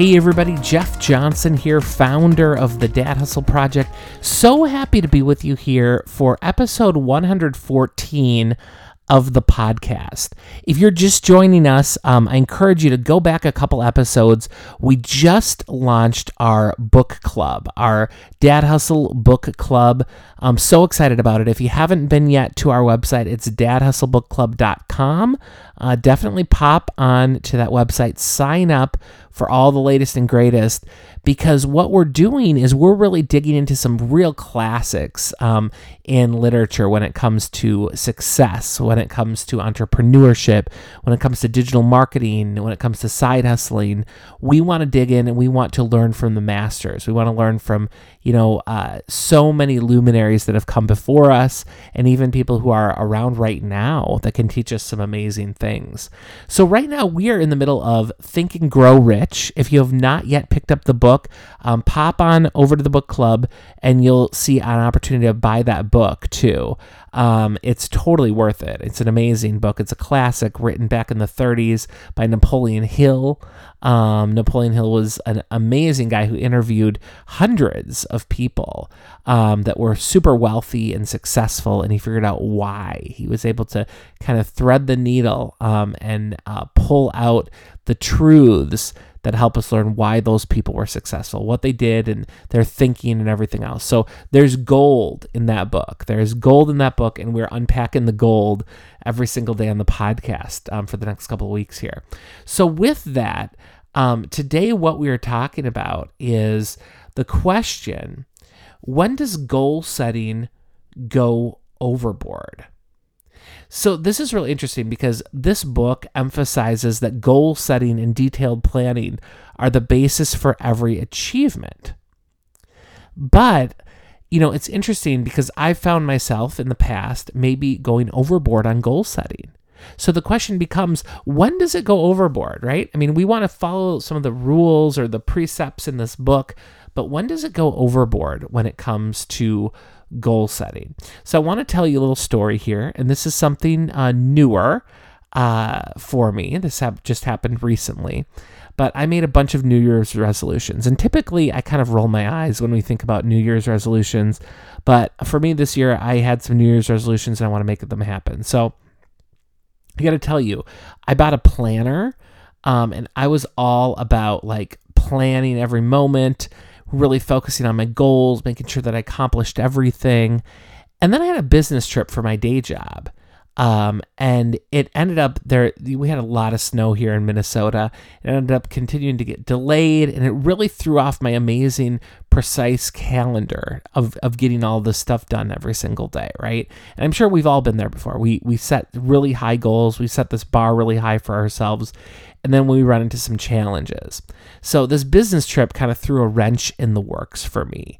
Hey, everybody, Jeff Johnson here, founder of the Dad Hustle Project. So happy to be with you here for episode 114 of the podcast. If you're just joining us, um, I encourage you to go back a couple episodes. We just launched our book club, our Dad Hustle Book Club. I'm so excited about it. If you haven't been yet to our website, it's dadhustlebookclub.com. Uh, definitely pop on to that website, sign up for all the latest and greatest because what we're doing is we're really digging into some real classics um, in literature when it comes to success, when it comes to entrepreneurship, when it comes to digital marketing, when it comes to side hustling. We want to dig in and we want to learn from the masters. We want to learn from, you know, uh, so many luminaries that have come before us and even people who are around right now that can teach us some amazing things. So, right now, we are in the middle of Think and Grow Rich. If you have not yet picked up the book, um, pop on over to the book club and you'll see an opportunity to buy that book too. Um, it's totally worth it. It's an amazing book. It's a classic written back in the 30s by Napoleon Hill. Um, Napoleon Hill was an amazing guy who interviewed hundreds of people um, that were super wealthy and successful, and he figured out why. He was able to kind of thread the needle um, and uh, pull out the truths that help us learn why those people were successful, what they did, and their thinking and everything else. So there's gold in that book. There's gold in that book, and we're unpacking the gold every single day on the podcast um, for the next couple of weeks here. So with that, um, today what we are talking about is the question: When does goal setting go overboard? So, this is really interesting because this book emphasizes that goal setting and detailed planning are the basis for every achievement. But, you know, it's interesting because I've found myself in the past maybe going overboard on goal setting. So the question becomes when does it go overboard, right? I mean, we want to follow some of the rules or the precepts in this book, but when does it go overboard when it comes to goal setting. So I want to tell you a little story here, and this is something uh, newer uh, for me. This ha- just happened recently. But I made a bunch of New Year's resolutions. And typically, I kind of roll my eyes when we think about New Year's resolutions. But for me this year, I had some New Year's resolutions and I want to make them happen. So I got to tell you, I bought a planner um, and I was all about like planning every moment really focusing on my goals, making sure that I accomplished everything. And then I had a business trip for my day job. Um, and it ended up there. We had a lot of snow here in Minnesota. It ended up continuing to get delayed, and it really threw off my amazing, precise calendar of, of getting all this stuff done every single day, right? And I'm sure we've all been there before. We we set really high goals. We set this bar really high for ourselves, and then we run into some challenges. So this business trip kind of threw a wrench in the works for me.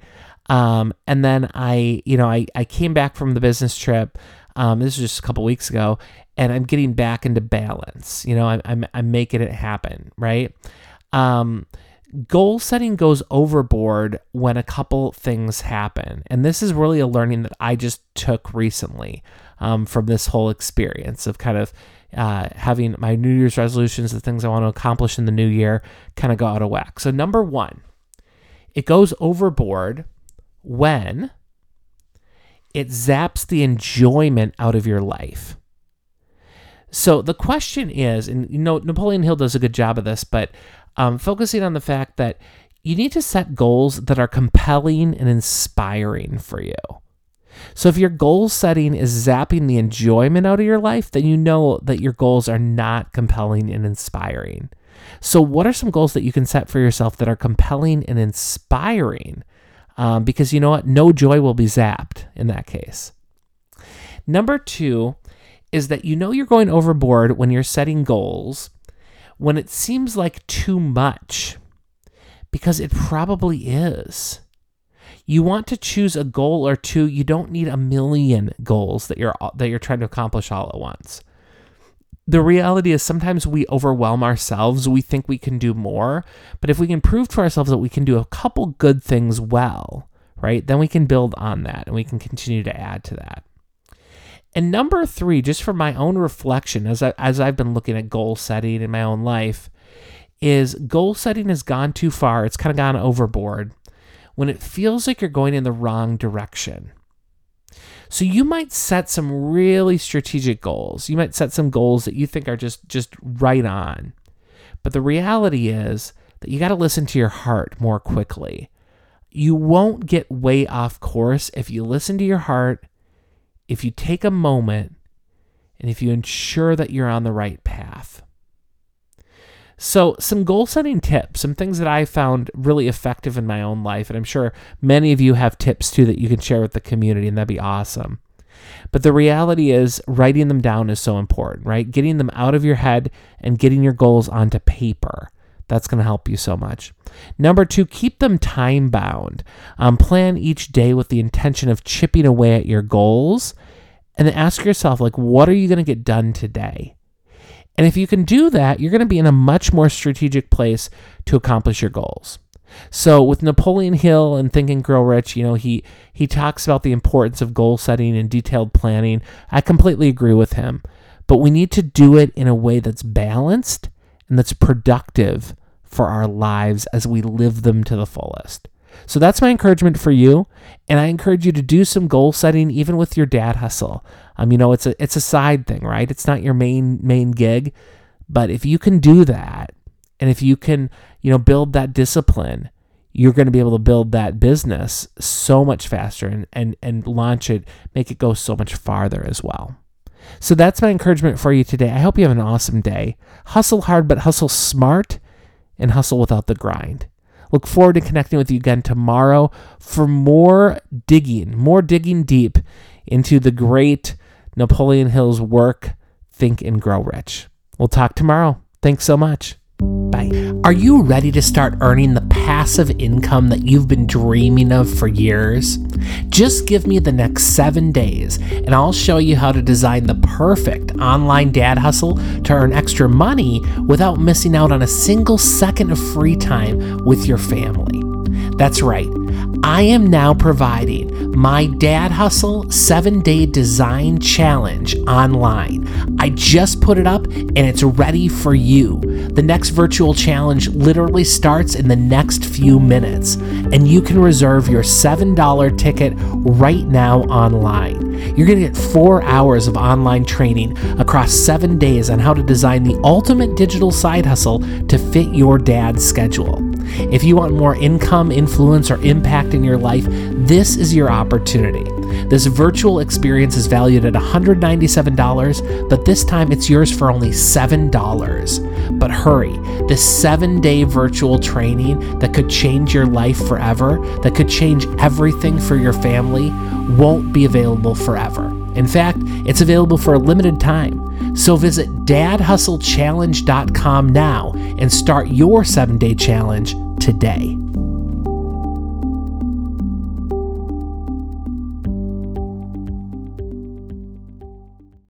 Um, and then I, you know, I, I came back from the business trip. Um, this was just a couple weeks ago, and I'm getting back into balance. You know, I'm, I'm, I'm making it happen, right? Um, goal setting goes overboard when a couple things happen. And this is really a learning that I just took recently um, from this whole experience of kind of uh, having my New Year's resolutions, the things I want to accomplish in the new year, kind of go out of whack. So, number one, it goes overboard when it zaps the enjoyment out of your life. So the question is, and you know, Napoleon Hill does a good job of this, but um, focusing on the fact that you need to set goals that are compelling and inspiring for you. So if your goal setting is zapping the enjoyment out of your life, then you know that your goals are not compelling and inspiring. So, what are some goals that you can set for yourself that are compelling and inspiring? Um, because you know what? No joy will be zapped in that case. Number two is that you know you're going overboard when you're setting goals when it seems like too much, because it probably is. You want to choose a goal or two. You don't need a million goals that you're that you're trying to accomplish all at once. The reality is sometimes we overwhelm ourselves. We think we can do more, but if we can prove to ourselves that we can do a couple good things well, right? Then we can build on that and we can continue to add to that. And number three, just for my own reflection as, I, as I've been looking at goal setting in my own life, is goal setting has gone too far. It's kind of gone overboard when it feels like you're going in the wrong direction. So you might set some really strategic goals. You might set some goals that you think are just just right on. But the reality is that you got to listen to your heart more quickly. You won't get way off course if you listen to your heart if you take a moment and if you ensure that you're on the right path. So, some goal setting tips, some things that I found really effective in my own life, and I'm sure many of you have tips too that you can share with the community, and that'd be awesome. But the reality is, writing them down is so important, right? Getting them out of your head and getting your goals onto paper. That's going to help you so much. Number two, keep them time bound. Um, plan each day with the intention of chipping away at your goals. And then ask yourself, like, what are you going to get done today? And if you can do that, you're going to be in a much more strategic place to accomplish your goals. So with Napoleon Hill and Think and Grow Rich, you know, he he talks about the importance of goal setting and detailed planning. I completely agree with him. But we need to do it in a way that's balanced and that's productive for our lives as we live them to the fullest. So that's my encouragement for you, and I encourage you to do some goal setting even with your dad hustle. Um, you know, it's a it's a side thing, right? It's not your main main gig, but if you can do that, and if you can, you know, build that discipline, you're going to be able to build that business so much faster and and and launch it, make it go so much farther as well. So that's my encouragement for you today. I hope you have an awesome day. Hustle hard, but hustle smart and hustle without the grind. Look forward to connecting with you again tomorrow for more digging, more digging deep into the great Napoleon Hill's work, Think and Grow Rich. We'll talk tomorrow. Thanks so much. Bye. Are you ready to start earning the passive income that you've been dreaming of for years? Just give me the next seven days and I'll show you how to design the perfect online dad hustle to earn extra money without missing out on a single second of free time with your family. That's right. I am now providing my Dad Hustle 7 Day Design Challenge online. I just put it up and it's ready for you. The next virtual challenge literally starts in the next few minutes, and you can reserve your $7 ticket right now online. You're going to get four hours of online training across seven days on how to design the ultimate digital side hustle to fit your dad's schedule. If you want more income, influence, or impact in your life, this is your opportunity. This virtual experience is valued at $197, but this time it's yours for only $7. But hurry, this seven day virtual training that could change your life forever, that could change everything for your family, won't be available forever. In fact, it's available for a limited time. So visit dadhustlechallenge.com now and start your seven day challenge today.